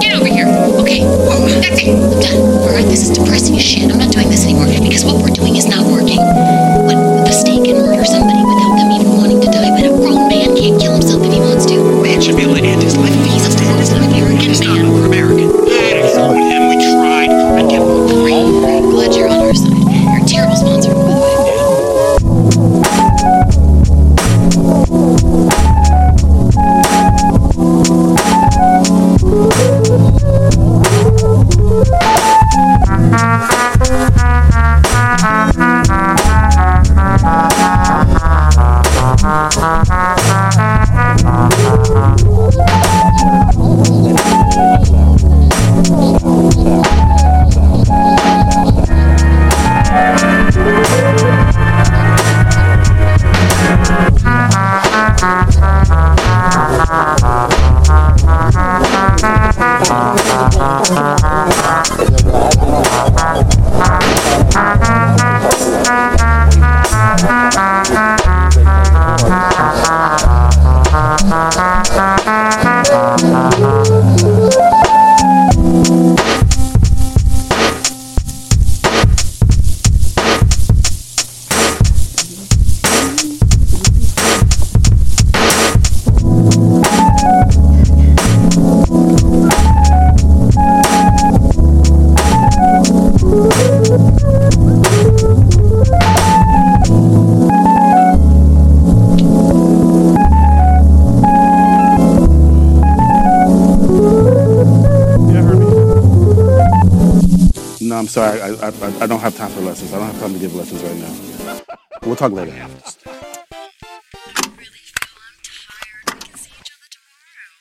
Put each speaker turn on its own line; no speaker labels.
get over here. Okay, that's it. Done. All right. Uh-huh. I'm sorry. I, I, I don't have time for lessons. I don't have time to give lessons right now. We'll talk later.